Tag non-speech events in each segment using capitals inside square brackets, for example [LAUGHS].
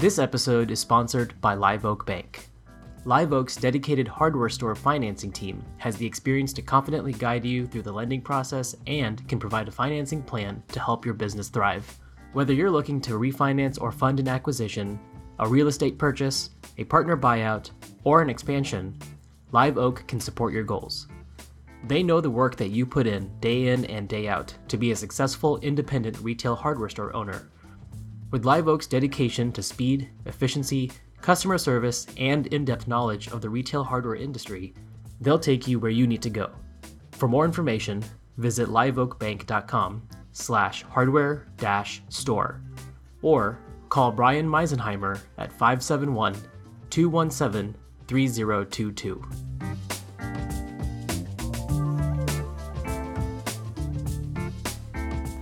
This episode is sponsored by Live Oak Bank. Live Oak's dedicated hardware store financing team has the experience to confidently guide you through the lending process and can provide a financing plan to help your business thrive. Whether you're looking to refinance or fund an acquisition, a real estate purchase, a partner buyout, or an expansion, Live Oak can support your goals. They know the work that you put in day in and day out to be a successful independent retail hardware store owner. With Live Oak's dedication to speed, efficiency, customer service, and in-depth knowledge of the retail hardware industry, they'll take you where you need to go. For more information, visit liveoakbank.com slash hardware dash store or call Brian Meisenheimer at 571 217 3022.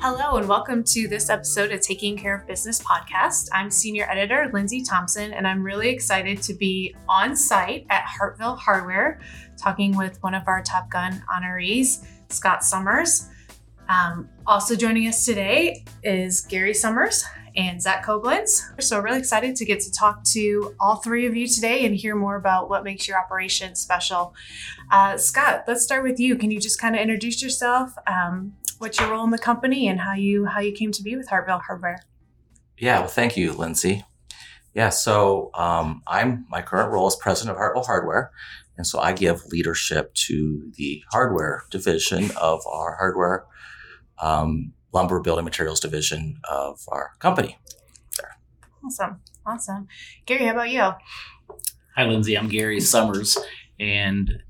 Hello, and welcome to this episode of Taking Care of Business podcast. I'm senior editor Lindsay Thompson, and I'm really excited to be on site at Hartville Hardware talking with one of our Top Gun honorees, Scott Sommers. Um, also joining us today is Gary Sommers and Zach Coblentz. So, really excited to get to talk to all three of you today and hear more about what makes your operation special. Uh, Scott, let's start with you. Can you just kind of introduce yourself? Um, what's your role in the company and how you how you came to be with Hartville Hardware. Yeah, well, thank you, Lindsay. Yeah, so um, I'm my current role is president of Hartville Hardware, and so I give leadership to the hardware division of our hardware um, lumber building materials division of our company. There. Awesome, awesome. Gary, how about you? Hi, Lindsay. I'm Gary Sommers, and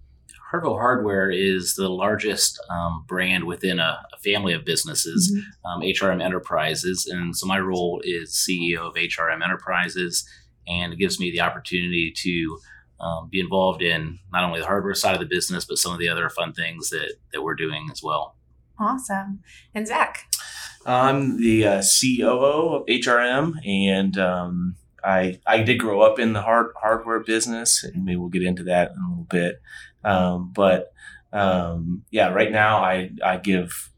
Hartville Hardware is the largest um, brand within a, a, family of businesses, mm-hmm. um, HRM Enterprises. And so my role is CEO of HRM Enterprises, and it gives me the opportunity to um, be involved in not only the hardware side of the business, but some of the other fun things that, that we're doing as well. Awesome. And Zach? I'm the uh, COO of HRM, and um, I I did grow up in the hard hardware business, and maybe we'll get into that in a little bit. Um, but um, yeah, right now I I give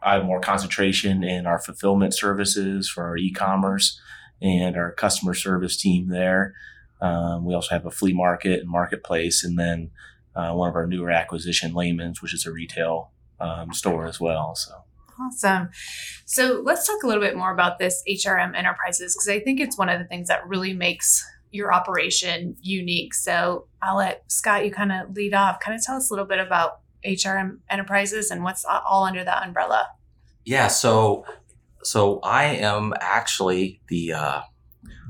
I have more concentration in our fulfillment services for our e-commerce and our customer service team there. Um, we also have a flea market and marketplace, and then uh, one of our newer acquisition, Lehman's, which is a retail um, store as well. So. Awesome. So let's talk a little bit more about this HRM Enterprises because I think it's one of the things that really makes your operation unique. So I'll let Scott, you kind of lead off. Kind of tell us a little bit about HRM Enterprises and what's all under that umbrella. Yeah. So, so I am actually the uh,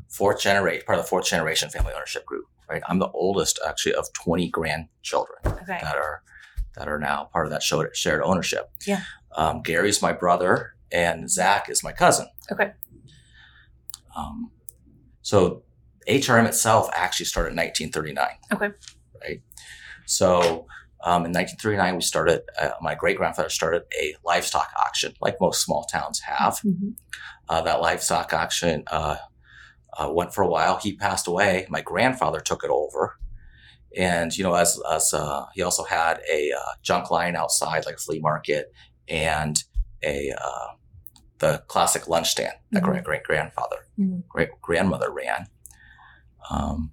fourth generation, part of the fourth generation family ownership group. Right. I'm the oldest actually of 20 grandchildren okay. that are that are now part of that shared ownership. Yeah. Um, Gary's my brother, and Zach is my cousin. Okay. Um, so HRM itself actually started in 1939. Okay. Right. So um, in 1939, we started, uh, my great grandfather started a livestock auction, like most small towns have. Mm-hmm. Uh, that livestock auction uh, uh went for a while. He passed away. My grandfather took it over. And, you know, as, as uh, he also had a uh, junk line outside, like a flea market, and a the classic lunch stand that mm-hmm. great great grandfather, mm-hmm. great grandmother ran. Um,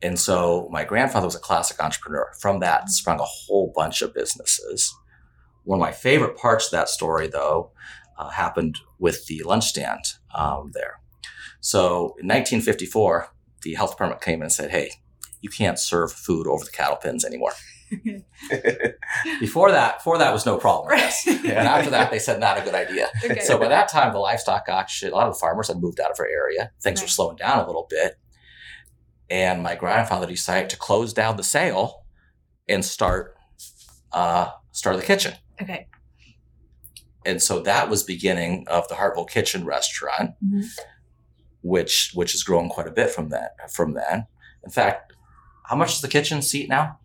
and so my grandfather was a classic entrepreneur. From that sprung a whole bunch of businesses. One of my favorite parts of that story, though, uh, happened with the lunch stand um, there. So in 1954, the health department came in and said, "Hey, you can't serve food over the cattle pens anymore." [LAUGHS] before that, before that was no problem. Right. And after that, they said not a good idea. [LAUGHS] Okay. So by that time, the livestock auction, a lot of the farmers had moved out of our area. Things right. were slowing down a little bit. And my grandfather decided to close down the sale and start uh, start the kitchen. Okay. And so that was beginning of the Hartville Kitchen restaurant, mm-hmm. which which has grown quite a bit from that from then. In fact, how much does the kitchen seat now?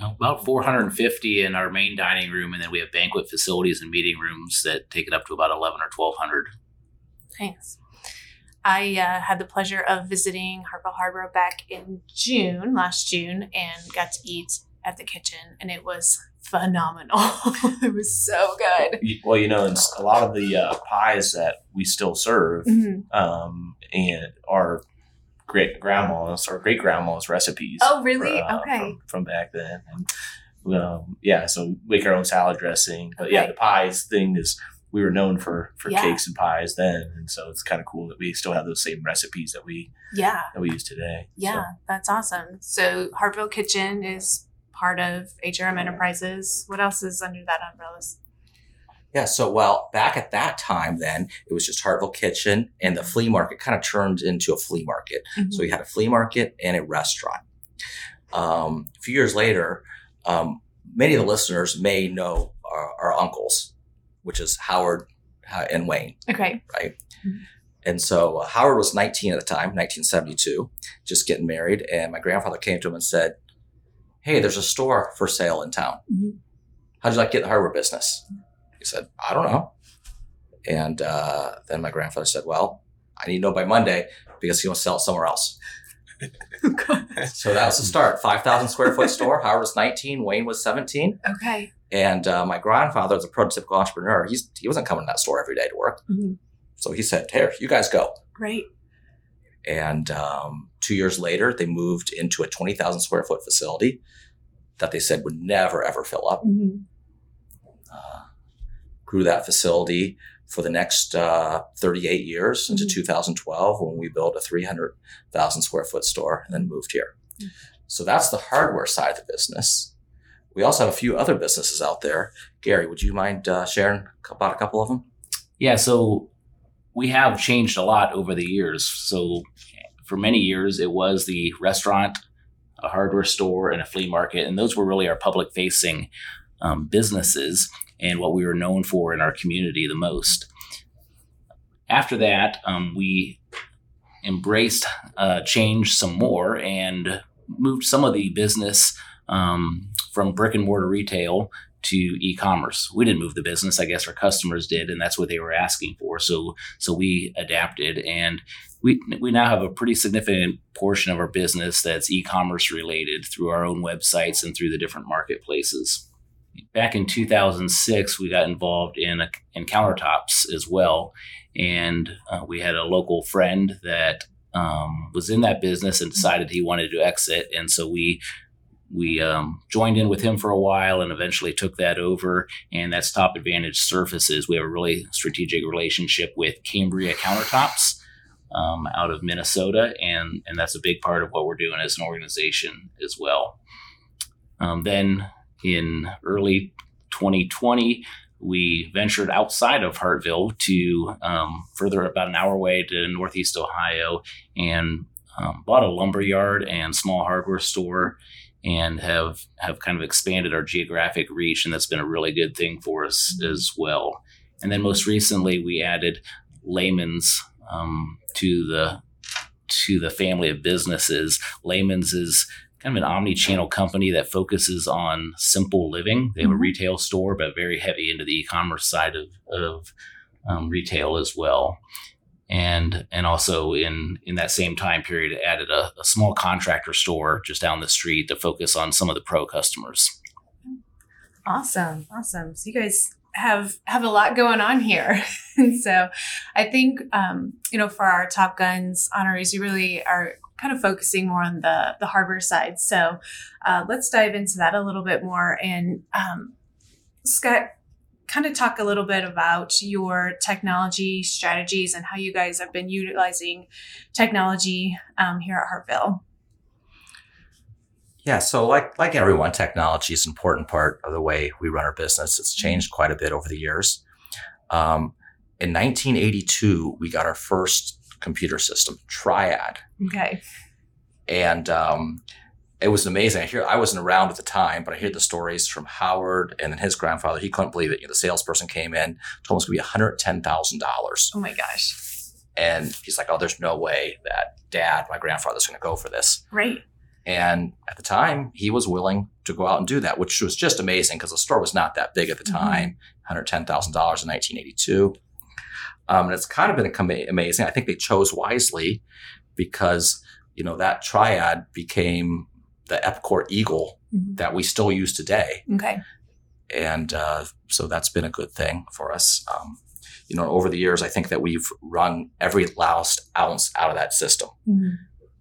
About 450 in our main dining room, and then we have banquet facilities and meeting rooms that take it up to about 11 or 1200. Thanks. I uh, had the pleasure of visiting Hartville Hardware back in June, last June, and got to eat at the kitchen, and it was phenomenal. [LAUGHS] it was so good. Well, you know, and a lot of the uh, pies that we still serve Mhm. um, and are great grandma's or great grandma's recipes. Oh, really? uh, okay. From, from back then. And, um, yeah, so make our own salad dressing. But yeah, the pies thing is we were known for for Yeah. cakes and pies then, and so it's kind of cool that we still have those same recipes that we yeah. that we use today. Yeah, that's awesome. So Hartville Kitchen is part of HRM Enterprises. What else is under that umbrella? Yeah, so well, back at that time, then it was just Hartville Kitchen, and the flea market kind of turned into a flea market. So we had a flea market and a restaurant. Um, a few years later, um, many of the listeners may know our, our uncles, which is Howard uh, and Wayne, okay. right? And so uh, Howard was 19 at the time, 1972, just getting married. And my grandfather came to him and said, Hey, there's a store for sale in town. Mhm. How'd you like to get in the hardware business? He said, I don't know. And uh, then my grandfather said, Well, I need to know by Monday because he wants to sell it somewhere else. [LAUGHS] So that was the start. 5,000 square foot store. Howard was 19, Wayne was 17. Okay. And uh, my grandfather was a prototypical entrepreneur. He's, he wasn't coming to that store every day to work. Mhm. So he said, Here, you guys go. Great. And um, two years later, they moved into a 20,000 square foot facility that they said would never, ever fill up. Mhm. Uh, grew that facility for the next uh, 38 years into Mhm. 2012 when we built a 300,000 square foot store and then moved here. Mhm. So that's the hardware side of the business. We also have a few other businesses out there. Gary, would you mind uh, sharing about a couple of them? Yeah, so we have changed a lot over the years. So for many years, it was the restaurant, a hardware store, and a flea market, and those were really our public facing um, businesses and what we were known for in our community the most. After that, um, we embraced uh, change some more and moved some of the business um, from brick and mortar retail to e-commerce. We didn't move the business, I guess our customers did, and that's what they were asking for. So so we adapted and we we now have a pretty significant portion of our business that's e-commerce related through our own websites and through the different marketplaces. Back in 2006, we got involved in a, in countertops as well, and uh, we had a local friend that um, was in that business and decided he wanted to exit, and so we we um, joined in with him for a while and eventually took that over. And that's Top Advantage Surfaces. We have a really strategic relationship with Cambria Countertops um, out of Minnesota, and and that's a big part of what we're doing as an organization as well. Um, then in early 2020. We ventured outside of Hartville to um, further about an hour away to Northeast Ohio and um, bought a lumber yard and small hardware store and have have kind of expanded our geographic reach and that's been a really good thing for us as well and then most recently we added Lehman's um, to the to the family of businesses Lehman's is kind of an omni-channel company that focuses on simple living they have a Mhm. retail store but very heavy into the e-commerce side of, of um, retail as well and and also in in that same time period added a, a small contractor store just down the street to focus on some of the pro customers Awesome. Awesome. So you guys have have a lot going on here. [LAUGHS] and so I think um, you know, for our Top Guns honorees, you really are kind of focusing more on the the hardware side. So uh, let's dive into that a little bit more. And um, Scott, kind of talk a little bit about your technology strategies and how you guys have been utilizing technology um, here at Hartville. Yeah, so like like everyone, technology is an important part of the way we run our business. It's changed quite a bit over the years. Um, in 1982, we got our first computer system, Triad, Okay. and um, it was amazing. I hear I wasn't around at the time, but I hear the stories from Howard and then his grandfather. He couldn't believe it. You know, the salesperson came in, told him it's going to be 110 thousand dollars, Oh my gosh. and he's like, "Oh, there's no way that Dad, my grandfather's going to go for this." Right. And at the time, he was willing to go out and do that, which was just amazing because the store was not that big at the Mhm. time $110,000 in 1982. Um, and it's kind of been amazing. I think they chose wisely because, you know, that triad became the Epicor Eagle Mhm. that we still use today. Okay. and uh, so that's been a good thing for us. Um, you know, over the years, I think that we've run every last ounce out of that system. Mm-hmm.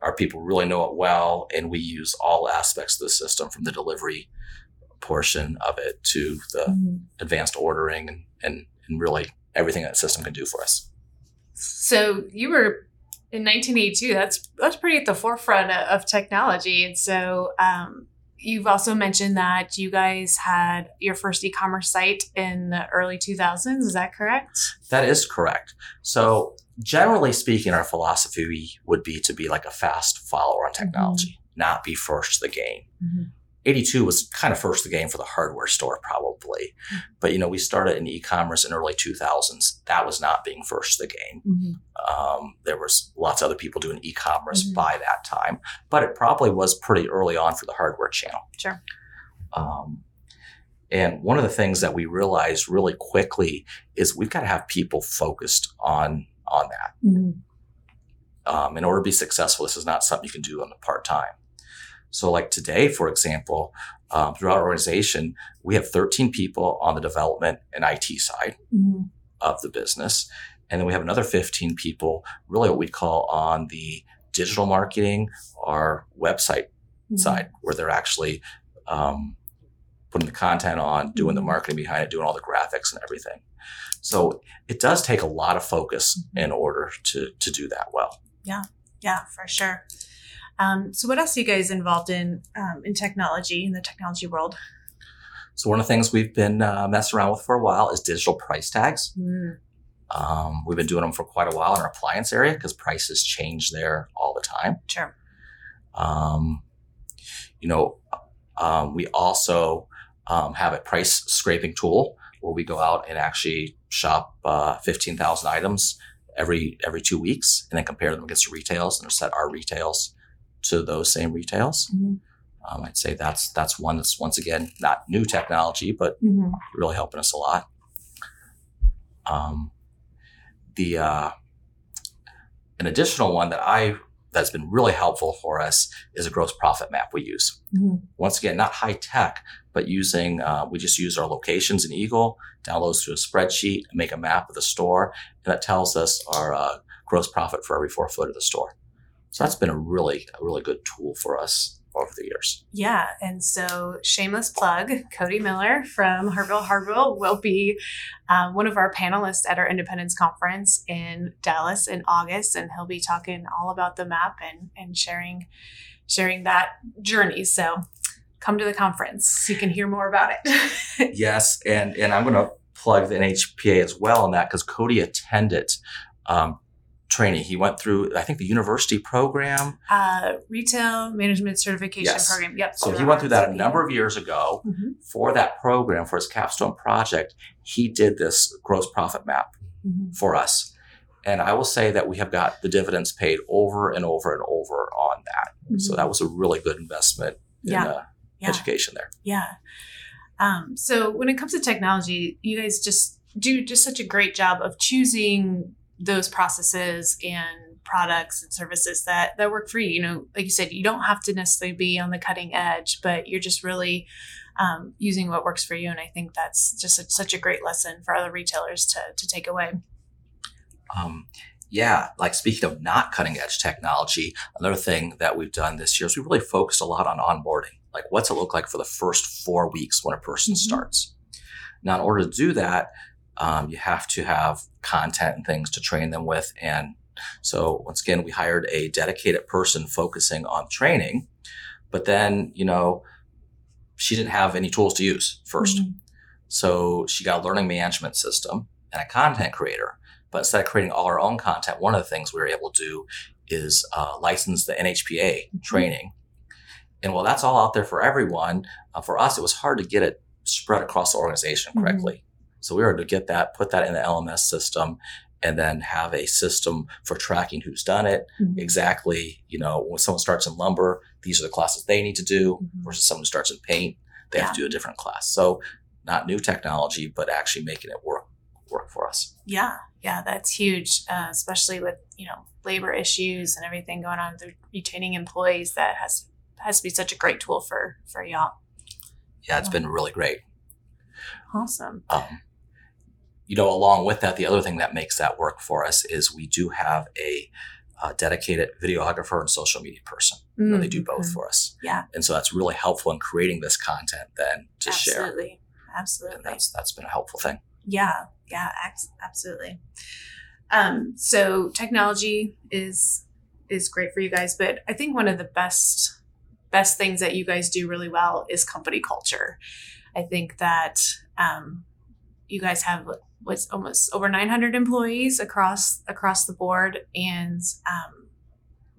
Our people really know it well, and we use all aspects of the system from the delivery portion of it to the mm-hmm. advanced ordering and, and, and really everything that system can do for us. So you were in 1982. That's that's pretty at the forefront of technology, and so um, you've also mentioned that you guys had your first e-commerce site in the early 2000s. Is that correct? That is correct. So generally speaking, our philosophy would be to be like a fast follower on technology, mm-hmm. not be first to the game. Mm-hmm. 82 was kind of first to the game for the hardware store probably mm-hmm. but you know we started in e-commerce in early 2000s that was not being first to the game mm-hmm. um, there was lots of other people doing e-commerce mm-hmm. by that time but it probably was pretty early on for the hardware channel sure um, and one of the things that we realized really quickly is we've got to have people focused on on that mm-hmm. um, in order to be successful this is not something you can do on the part-time so, like today, for example, um, throughout our organization, we have 13 people on the development and IT side mm-hmm. of the business. And then we have another 15 people, really what we call on the digital marketing our website mm-hmm. side, where they're actually um, putting the content on, doing the mm-hmm. marketing behind it, doing all the graphics and everything. So it does take a lot of focus mm-hmm. in order to, to do that well. Yeah, yeah, for sure. Um, so, what else are you guys involved in um, in technology in the technology world? So, one of the things we've been uh, messing around with for a while is digital price tags. Mm. Um, we've been doing them for quite a while in our appliance area because prices change there all the time. Sure. Um, you know, um, we also um, have a price scraping tool where we go out and actually shop uh, 15,000 items every every two weeks and then compare them against the retails and set our retails to those same retails. Mm-hmm. Um, I'd say that's that's one that's once again not new technology, but mm-hmm. really helping us a lot. Um, the uh, an additional one that I that's been really helpful for us is a gross profit map we use. Mm-hmm. Once again, not high tech, but using uh, we just use our locations in Eagle, downloads to a spreadsheet, make a map of the store, and that tells us our uh, gross profit for every four foot of the store. So that's been a really, a really good tool for us over the years. Yeah. And so, shameless plug Cody Miller from Hartville Hartville will be um, one of our panelists at our Independence Conference in Dallas in August. And he'll be talking all about the map and, and sharing sharing that journey. So, come to the conference so you can hear more about it. [LAUGHS] yes. And, and I'm going to plug the NHPA as well on that because Cody attended um, training. He went through, I think, the university program, uh, retail management certification yes. program. Yep. So he went through that a number of years ago mm-hmm. for that program for his capstone project. He did this gross profit map mm-hmm. for us. And I will say that we have got the dividends paid over and over and over on that. Mm-hmm. So that was a really good investment yeah. in uh, yeah. education there. Yeah. Um, so when it comes to technology, you guys just do just such a great job of choosing those processes and products and services that that work for you. You know, like you said, you don't have to necessarily be on the cutting edge, but you're just really um, using what works for you. And I think that's just a, such a great lesson for other retailers to to take away. Um, yeah, like speaking of not cutting edge technology, another thing that we've done this year is we really focused a lot on onboarding. Like, what's it look like for the first four weeks when a person mm-hmm. starts? Now, in order to do that, um, you have to have content and things to train them with. And so once again, we hired a dedicated person focusing on training, but then, you know, she didn't have any tools to use 1st mm-hmm. So she got a learning management system and a content creator. But instead of creating all our own content, one of the things we were able to do is uh, license the NHPA mm-hmm. training. And while that's all out there for everyone, uh, for us, it was hard to get it spread across the organization mm-hmm. correctly. Mm-hmm. So we were able to get that, put that in the LMS system, and then have a system for tracking who's done it mm-hmm. exactly. You know, when someone starts in lumber, these are the classes they need to do mm-hmm. versus someone who starts in paint, they yeah. have to do a different class. So not new technology, but actually making it work work for us. Yeah, yeah, that's huge, uh, especially with you know labor issues and everything going on. with retaining employees that has has to be such a great tool for for y'all. Yeah, it's been really great. Awesome. Um, you know, along with that, the other thing that makes that work for us is we do have a uh, dedicated videographer and social media person. You know, they do both Mhm. for us. Yeah. And so that's really helpful in creating this content then to share. Absolutely. And Absolutely. that's that's been a helpful thing. Yeah, yeah, absolutely. Um, so technology is is great for you guys, but I think one of the best best things that you guys do really well is company culture. I think that um, you guys have what's almost over 900 employees across across the board, and um,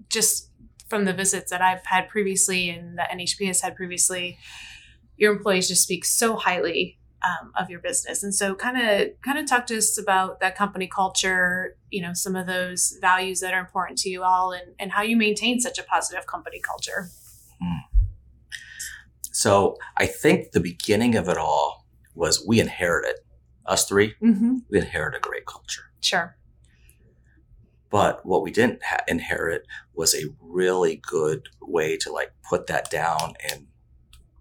just from the visits that I've had previously and that NHP has had previously, your employees just speak so highly um, of your business and so kind of kind of talk to us about that company culture you know some of those values that are important to you all and, and how you maintain such a positive company culture So I think the beginning of it all was we inherited us three. mm-hmm. We inherited a great culture, sure but what we didn't ha- inherit was a really good way to like put that down and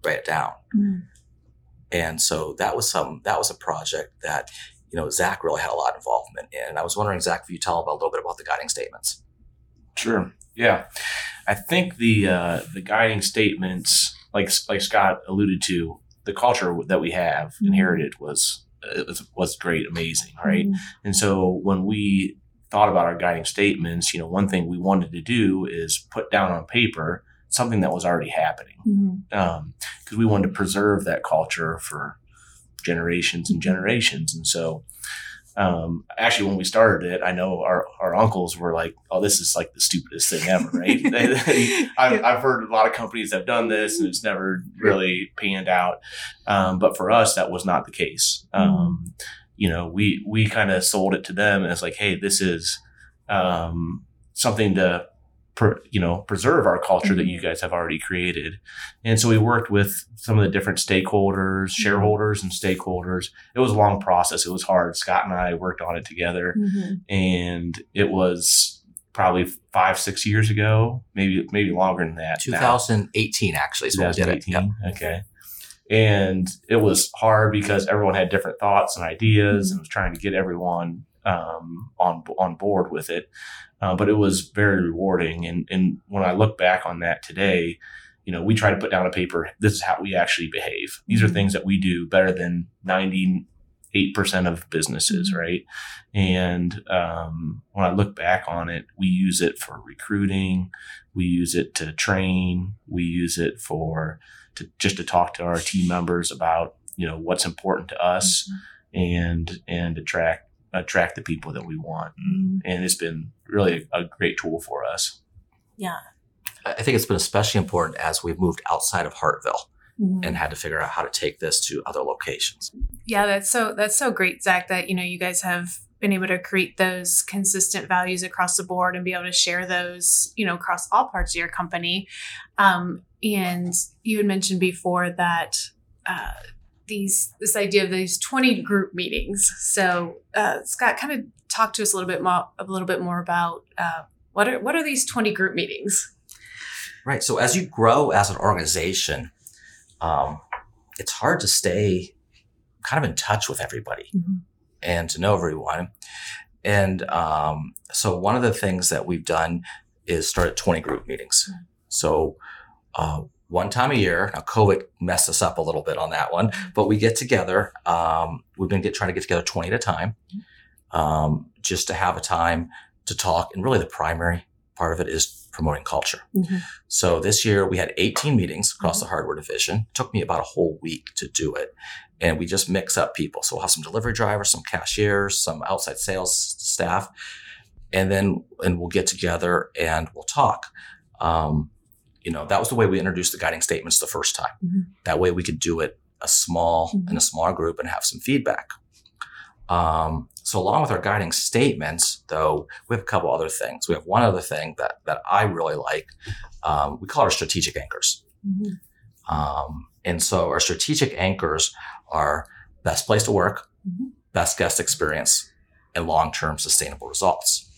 write it down. And so that was some that was a project that you know Zach really had a lot of involvement in. And I was wondering, Zach, if you tell about a little bit about the guiding statements. Sure. Yeah, I think the uh, the guiding statements, like like Scott alluded to, the culture that we have Mhm. inherited was uh, was, was great, amazing, right? And so when we thought about our guiding statements, you know, one thing we wanted to do is put down on paper something that was already happening, because we wanted to preserve that culture for generations and generations. And so, um, actually, when we started it, I know our, our uncles were like, "Oh, this is like the stupidest thing ever," right? [LAUGHS] I've, I've heard a lot of companies have done this, and it's never really panned out. Um, but for us, that was not the case. Um, you know, we we kind of sold it to them, as like, "Hey, this is um, something to." Per, you know, preserve our culture that you guys have already created, and so we worked with some of the different stakeholders, shareholders, and stakeholders. It was a long process. It was hard. Scott and I worked on it together Mhm. and it was probably five, six years ago, maybe maybe longer than that. now. 2018 actually is when we did it. 2018. Okay. And it was hard because everyone had different thoughts and ideas and was trying to get everyone um, on on board with it. Uh, but it was very rewarding. And, and when I look back on that today, you know, we try to put down a paper. This is how we actually behave. These are Mhm. things that we do better than 98% of businesses, Mhm. right? And um, when I look back on it, we use it for recruiting. We use it to train. We use it for to just to talk to our team members about you know what's important to us and and attract attract the people that we want. Mhm. And it's been really a, a great tool for us. Yeah. I I think it's been especially important as we've moved outside of Hartville Mhm. and had to figure out how to take this to other locations. Yeah, that's so that's so great, Zach. That you know you guys have been able to create those consistent values across the board and be able to share those, you know, across all parts of your company. Um, and you had mentioned before that uh, these this idea of these twenty group meetings. So uh, Scott, kind of talk to us a little bit more a little bit more about uh, what are what are these twenty group meetings? Right. So as you grow as an organization, um, it's hard to stay kind of in touch with everybody Mhm. and to know everyone. And um, so one of the things that we've done is start at 20 group meetings. So uh, one time a year, now COVID messed us up a little bit on that one, but we get together. Um, we've been get, trying to get together 20 at a time um, just to have a time to talk. And really the primary part of it is promoting culture. So this year we had 18 meetings across the hardware division. It took me about a whole week to do it. And we just mix up people. So we'll have some delivery drivers, some cashiers, some outside sales staff. And then and we'll get together and we'll talk. Um, you know, that was the way we introduced the guiding statements the first time. Mhm. That way we could do it a small Mhm. in a smaller group and have some feedback. Um, so along with our guiding statements, though, we have a couple other things. We have one other thing that that I really like. Um, we call our strategic anchors. Um, and so our strategic anchors are best place to work, Mhm. best guest experience, and long-term sustainable results.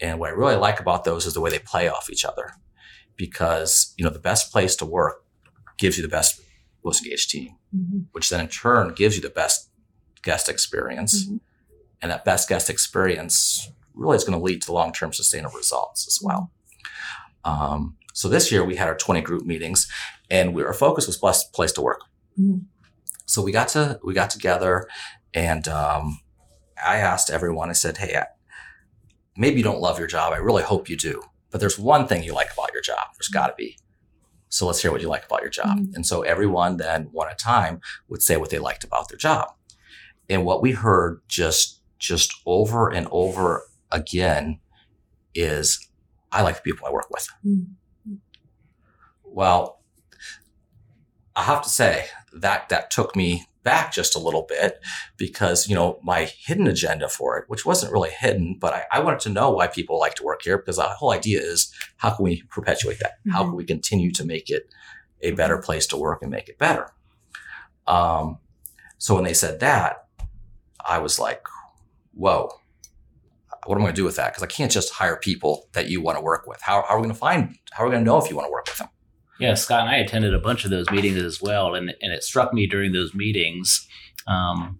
And what I really like about those is the way they play off each other, because you know the best place to work gives you the best most engaged team, mm-hmm. which then in turn gives you the best guest experience. Mm-hmm. And that best guest experience really is going to lead to long term sustainable results as well. Um, so this year we had our 20 group meetings and we, our focus was best place to work. Mm-hmm. So we got to, we got together and, um, I asked everyone, I said, Hey, maybe you don't love your job. I really hope you do, but there's one thing you like about your job. There's got to be. So let's hear what you like about your job. Mm-hmm. And so everyone then one at a time would say what they liked about their job. And what we heard just, just over and over again is I like the people I work with. Mm-hmm. Well, I have to say that that took me back just a little bit because, you know, my hidden agenda for it, which wasn't really hidden, but I, I wanted to know why people like to work here because the whole idea is how can we perpetuate that? Mm-hmm. How can we continue to make it a better place to work and make it better? Um, so when they said that, I was like, whoa, what am I going to do with that? Because I can't just hire people that you want to work with. How, how are we going to find, how are we going to know if you want to work with them? Yeah, Scott and I attended a bunch of those meetings as well, and and it struck me during those meetings, um,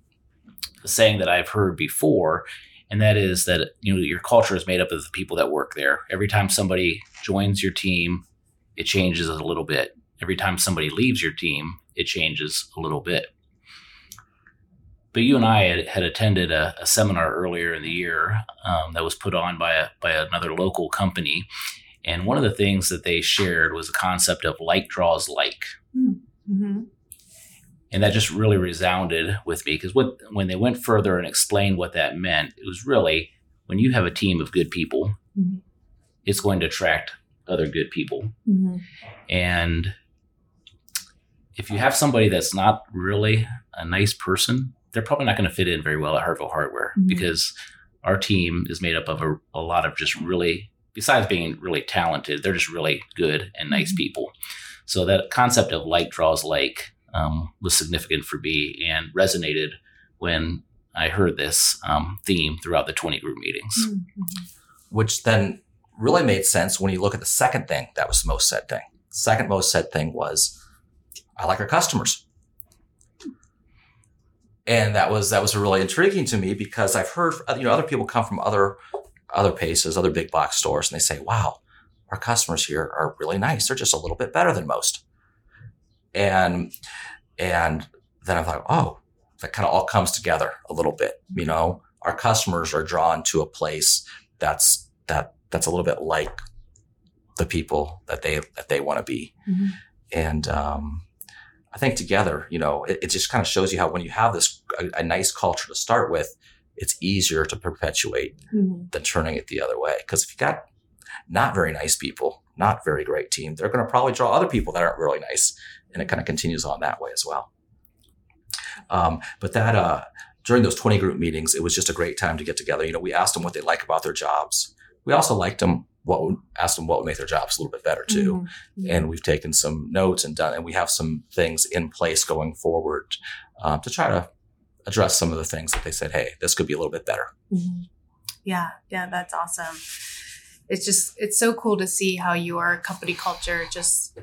saying that I've heard before, and that is that you know your culture is made up of the people that work there. Every time somebody joins your team, it changes a little bit. Every time somebody leaves your team, it changes a little bit. But you and I had, had attended a, a, seminar earlier in the year um, that was put on by a, by another local company, and one of the things that they shared was the concept of like draws like. Hmm. Mm-hmm. And that just really resounded with me because when they went further and explained what that meant, it was really when you have a team of good people, mm-hmm. it's going to attract other good people. Mm-hmm. And if you have somebody that's not really a nice person, they're probably not going to fit in very well at Hartville Hardware mm-hmm. because our team is made up of a, a lot of just really besides being really talented, they're just really good and nice mm-hmm. people. So that concept of like draws like um, was significant for me and resonated when I heard this um, theme throughout the 20 group meetings. Mm-hmm. Which then really made sense when you look at the second thing that was the most said thing. second most said thing was, I like our customers. And that was that was really intriguing to me because I've heard you know other people come from other other paces, other big box stores, and they say, wow, our customers here are really nice. They're just a little bit better than most. And and then I thought, oh, that kind of all comes together a little bit. You know, our customers are drawn to a place that's that that's a little bit like the people that they that they want to be. Mm-hmm. And um, I think together, you know, it, it just kind of shows you how when you have this a, a nice culture to start with, it's easier to perpetuate mm-hmm. than turning it the other way. Because if you got not very nice people, not very great team, they're going to probably draw other people that aren't really nice, and it kind of continues on that way as well. Um, but that uh, during those 20 group meetings, it was just a great time to get together. You know, we asked them what they like about their jobs. We also liked them what would ask them what would make their jobs a little bit better too. Mm-hmm. Yeah. And we've taken some notes and done, and we have some things in place going forward uh, to try to address some of the things that they said, hey, this could be a little bit better. Mm-hmm. Yeah, yeah, that's awesome. It's just it's so cool to see how your company culture just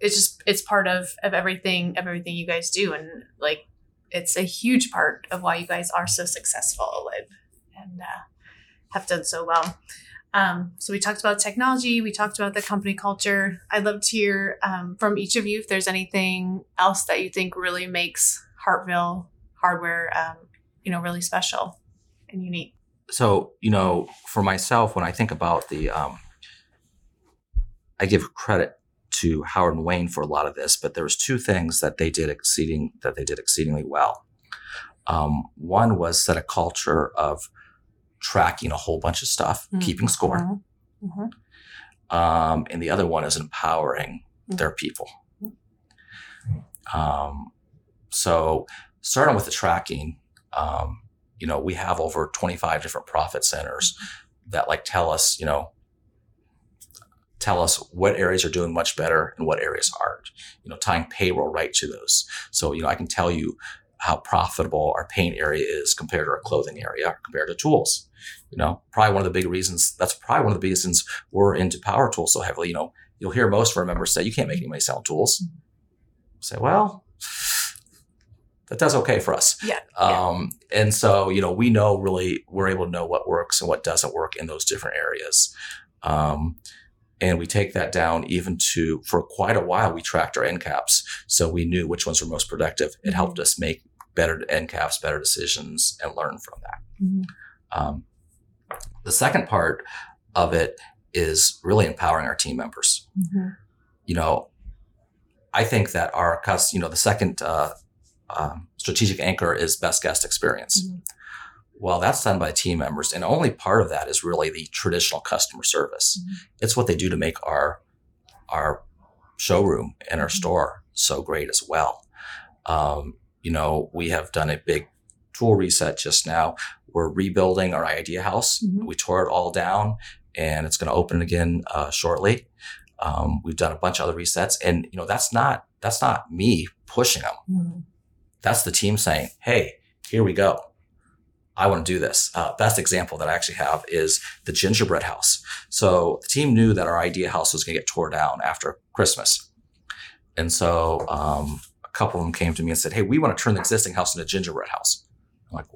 it's just it's part of of everything of everything you guys do and like it's a huge part of why you guys are so successful and and uh, have done so well. Um, so we talked about technology, we talked about the company culture. I'd love to hear um, from each of you if there's anything else that you think really makes Hartville hardware, um, you know, really special and unique. So, you know, for myself, when I think about the, um, I give credit to Howard and Wayne for a lot of this, but there was two things that they did exceeding that they did exceedingly well. Um, one was set a culture of tracking a whole bunch of stuff, mm-hmm. keeping score, mm-hmm. mm-hmm. um, and the other one is empowering mm-hmm. their people. Mm-hmm. Um, so starting with the tracking, um, you know, we have over 25 different profit centers that like tell us, you know, tell us what areas are doing much better and what areas aren't, you know, tying payroll right to those. So, you know, I can tell you how profitable our paint area is compared to our clothing area, compared to tools. You know, probably one of the big reasons, that's probably one of the reasons we're into power tools so heavily. You know, you'll hear most of our members say, you can't make any money selling tools. say, well, that does okay for us. Yeah. Um, and so, you know, we know really, we're able to know what works and what doesn't work in those different areas. Um, and we take that down even to, for quite a while, we tracked our end caps. So we knew which ones were most productive. It helped us make better end caps, better decisions, and learn from that. Mhm. Um, the second part of it is really empowering our team members. Mhm. You know, I think that our cus, you know, the second uh, um, strategic anchor is best guest experience. Mhm. Well, that's done by team members, and only part of that is really the traditional customer service. Mhm. It's what they do to make our our showroom and our Mhm. store so great as well. Um, you know, we have done a big tool reset just now. We're rebuilding our idea house. Mhm. We tore it all down, and it's going to open again uh, shortly. Um, we've done a bunch of other resets, and you know that's not that's not me pushing them. Mhm. That's the team saying, "Hey, here we go. I want to do this." Uh, best example that I actually have is the gingerbread house. So the team knew that our idea house was going to get tore down after Christmas, and so um, a couple of them came to me and said, "Hey, we want to turn the existing house into a gingerbread house." I'm like,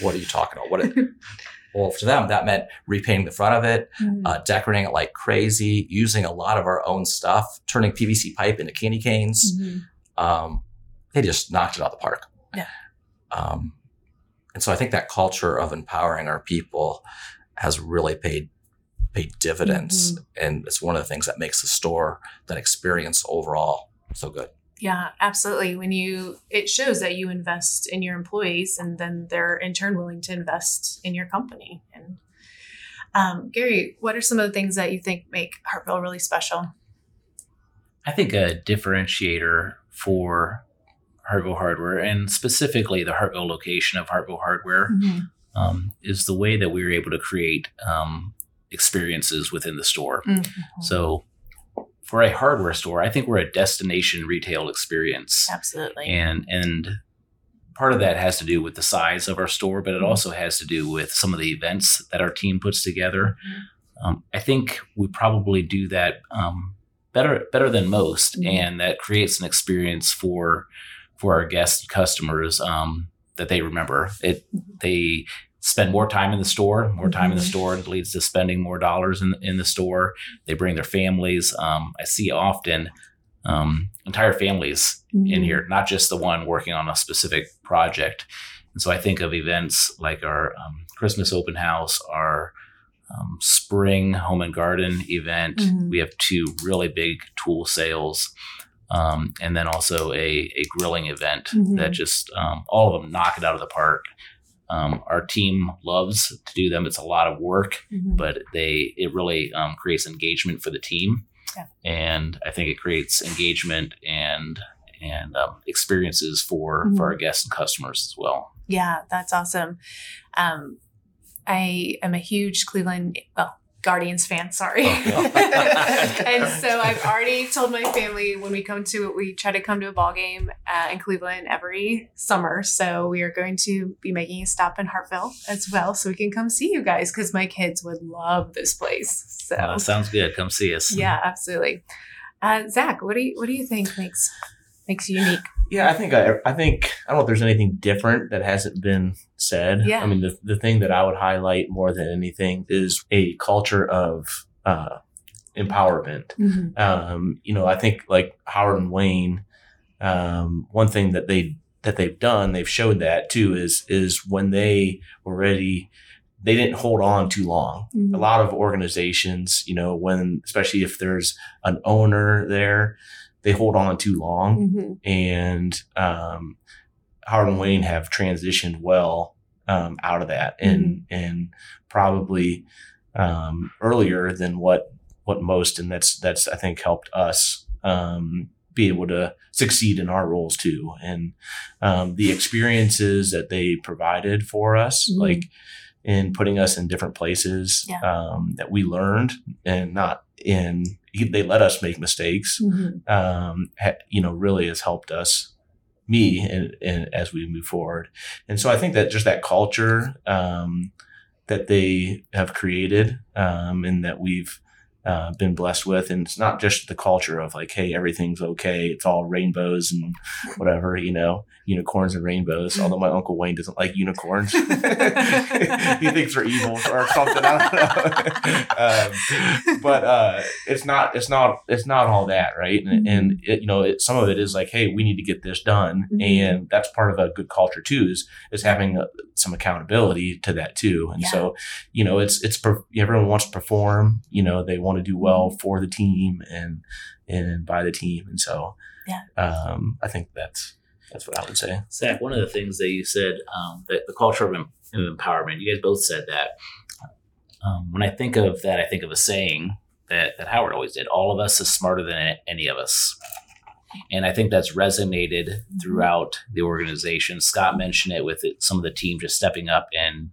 "What are you talking about? What?" It, [LAUGHS] well, to them, that meant repainting the front of it, Mhm. uh, decorating it like crazy, using a lot of our own stuff, turning PVC pipe into candy canes. Mhm. Um, they just knocked it out of the park. Yeah. Um, and so I think that culture of empowering our people has really paid paid dividends, Mm-hmm. and it's one of the things that makes the store that experience overall so good. Yeah, absolutely. When you, it shows that you invest in your employees and then they're in turn willing to invest in your company. And um, Gary, what are some of the things that you think make Hartville really special? I think a differentiator for Hartville Hardware, and specifically the Hartville location of Hartville Hardware, um, is the way that we were able to create um, experiences within the store. Mm-hmm. So, for a hardware store, I think we're a destination retail experience, Absolutely. and and part of that has to do with the size of our store, but it Mhm. also has to do with some of the events that our team puts together. Mhm. Um, I think we probably do that um, better better than most, Mhm. and that creates an experience for for our guest customers um, that they remember. It they spend more time in the store. More time in the Mhm. store leads to spending more dollars in in the store. They bring their families. Um, I see often um, entire families Mm-hmm. in here, not just the one working on a specific project. And so I think of events like our um, Christmas open house, our um, spring home and garden event. Mhm. We have two really big tool sales. Um, and then also a, a grilling event Mhm. that just um, all of them knock it out of the park. Um, our team loves to do them. It's a lot of work, Mhm. but they it really um, creates engagement for the team, Yeah. and I think it creates engagement and and um, experiences for Mhm. for our guests and customers as well. Yeah, that's awesome. Um, I am a huge Cleveland, well, Guardians fan, sorry. Oh, [LAUGHS] and so I've already told my family when we come to we try to come to a ball game uh, in Cleveland every summer. So we are going to be making a stop in Hartville as well, so we can come see you guys because my kids would love this place. So sounds good. Come see us. yeah, absolutely. Uh, Zach, what do you what do you think makes makes you unique? Yeah, I think I, I think I don't know if there's anything different that hasn't been said. Yeah. I mean, the the thing that I would highlight more than anything is a culture of uh, empowerment. Um, you know, I think like Howard and Wayne, um, one thing that they that they've done, they've showed that too, is is when they were ready, they didn't hold on too long. A lot of organizations, you know, when especially if there's an owner there, they hold on too long Mhm. and um, Howard and Wayne have transitioned well um, out of that, and and probably um, earlier than what what most, and that's that's I think helped us um, be able to succeed in our roles too, and um, the experiences that they provided for us, Mhm. like in putting us in different places Yeah. um, that we learned, and not in they let us make mistakes Mhm. um, ha- you know, really has helped us, me, and, and as we move forward. And so I think that just that culture um, that they have created um, and that we've uh, been blessed with. And it's not just the culture of like, hey, everything's okay. It's all rainbows and whatever, you know, unicorns and rainbows. Although my uncle Wayne doesn't like unicorns, [LAUGHS] [LAUGHS] he thinks they're evil or something. I don't know. [LAUGHS] um, but uh, it's not. It's not. It's not all that, right? And, and it, you know, it, some of it is like, hey, we need to get this done, Mhm. and that's part of a good culture too. Is is having uh some accountability to that too. And Yeah. so, you know, it's it's everyone wants to perform. You know, they want to do well for the team and and by the team. And so, Yeah. um, I think that's that's what I would say. Zach, one of the things that you said, um, that the culture of, em- of empowerment, you guys both said that. Um, when I think of that, I think of a saying that, that Howard always did all of us is smarter than any of us. And I think that's resonated throughout the organization. Scott mentioned it with it, some of the team just stepping up and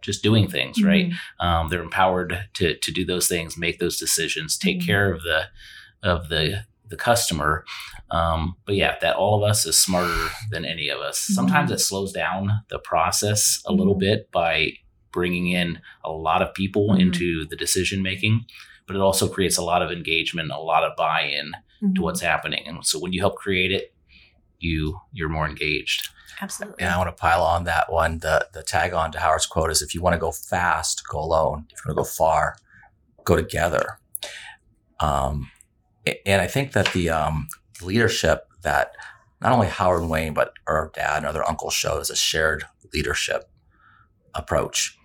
just doing things, right? Um, they're empowered to to do those things, make those decisions, take Mhm. care of the of the the customer. Um, but yeah, that all of us is smarter than any of us. Sometimes it slows down the process a little Mhm. bit by bringing in a lot of people Mhm. into the decision making, but it also creates a lot of engagement, a lot of buy-in Mhm. to what's happening. And so when you help create it, you you're more engaged. Absolutely. And I want to pile on that one. The the tag on to Howard's quote is if you want to go fast, go alone. If you want to go far, go together. Um, a- and I think that the um, leadership that not only Howard and Wayne, but our dad and other uncles show is a shared leadership approach.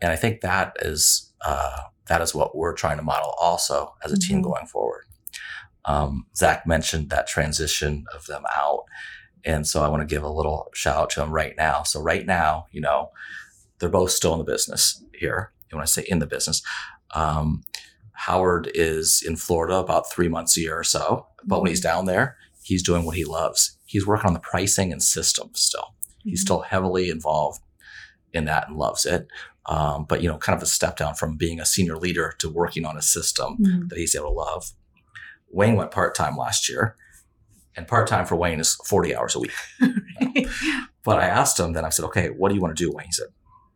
And I think that is uh, that is what we're trying to model also as a team Mhm. going forward. Um, Zach mentioned that transition of them out. And so I want to give a little shout out to them right now. So right now, you know, they're both still in the business here. And when I say in the business, um, Howard is in Florida about three months a year or so. But when he's down there, he's doing what he loves. He's working on the pricing and systems still. He's Mhm. still heavily involved in that and loves it. Um, but you know, kind of a step down from being a senior leader to working on a system Mhm. that he's able to love. Wayne went part time last year, and part time for Wayne is 40 hours a week. [LAUGHS] [LAUGHS] But I asked him, then I said, okay, what do you want to do, Wayne? He said,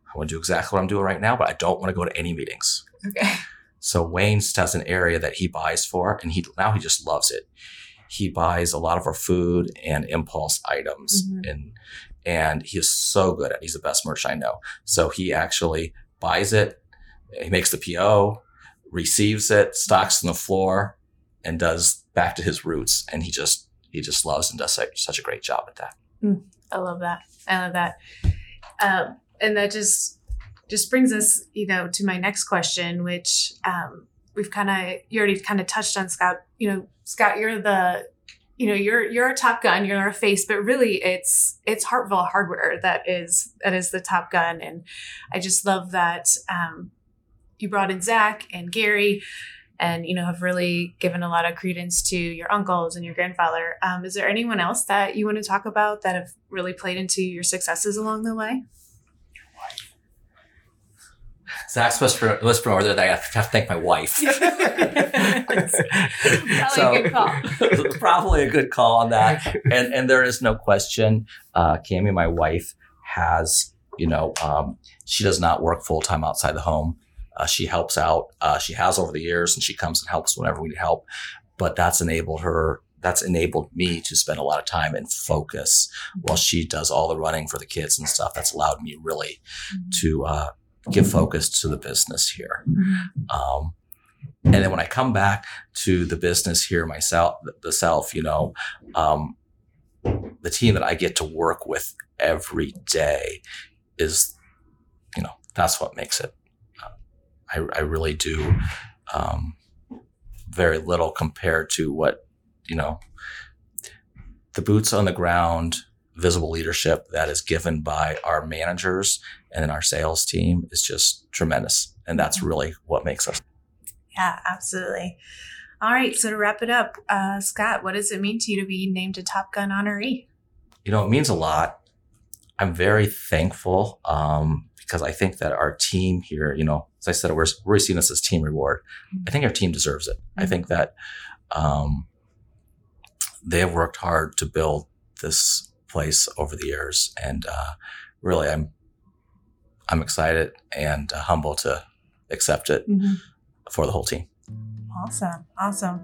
I want to do exactly what I'm doing right now, but I don't want to go to any meetings. okay. So Wayne's has an area that he buys for, and he now he just loves it. He buys a lot of our food and impulse items, Mhm. and and he is so good at. it. He's the best merchant I know. So he actually buys it, he makes the PO, receives it, stocks on the floor, and does back to his roots. And he just he just loves and does such, such a great job at that. I love that. I love that. Um, and that just just brings us, you know, to my next question, which um, we've kind of you already kind of touched on, Scott. You know, Scott, you're the you know you're you're a top gun you're our face but really it's it's hartville hardware that is that is the top gun and i just love that um, you brought in zach and gary and you know have really given a lot of credence to your uncles and your grandfather um, is there anyone else that you want to talk about that have really played into your successes along the way Zach's whisper there that I have to thank my wife. [LAUGHS] Probably a good call. [LAUGHS] probably a good call on that. And and there is no question. Uh, Cami, my wife, has you know um, she does not work full time outside the home. Uh, she helps out. Uh, she has over the years, and she comes and helps whenever we need help. But that's enabled her. That's enabled me to spend a lot of time and focus while she does all the running for the kids and stuff. That's allowed me really to uh, give focus to the business here. Um, and then when I come back to the business here myself, the self, you know, um, the team that I get to work with every day is, you know, that's what makes it. Uh, I, I really do um, very little compared to what, you know, the boots on the ground, visible leadership that is given by our managers and then our sales team is just tremendous. And that's really what makes us. Yeah, absolutely. All right. So to wrap it up, uh, Scott, what does it mean to you to be named a Top Gun honoree? You know, it means a lot. I'm very thankful um, because I think that our team here, you know, as I said, we're, we're seeing this as team reward. I think our team deserves it. I think that um, they have worked hard to build this place over the years, and uh, really, I'm I'm excited and uh, humble to accept it Mhm. for the whole team. Awesome. Awesome.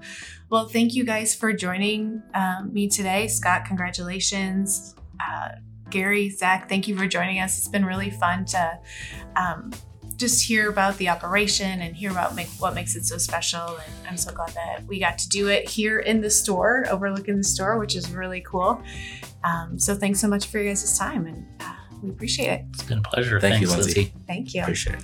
Well, thank you guys for joining um, me today. Scott, congratulations. Uh, Gary, Zach, thank you for joining us. It's been really fun to um, just hear about the operation and hear about make, what makes it so special. And I'm so glad that we got to do it here in the store, overlooking the store, which is really cool. Um, so thanks so much for your guys' time and uh, we appreciate it. It's been a pleasure. Thank you, Thanks, Lindsay. Lindsay. Thank you. Appreciate it.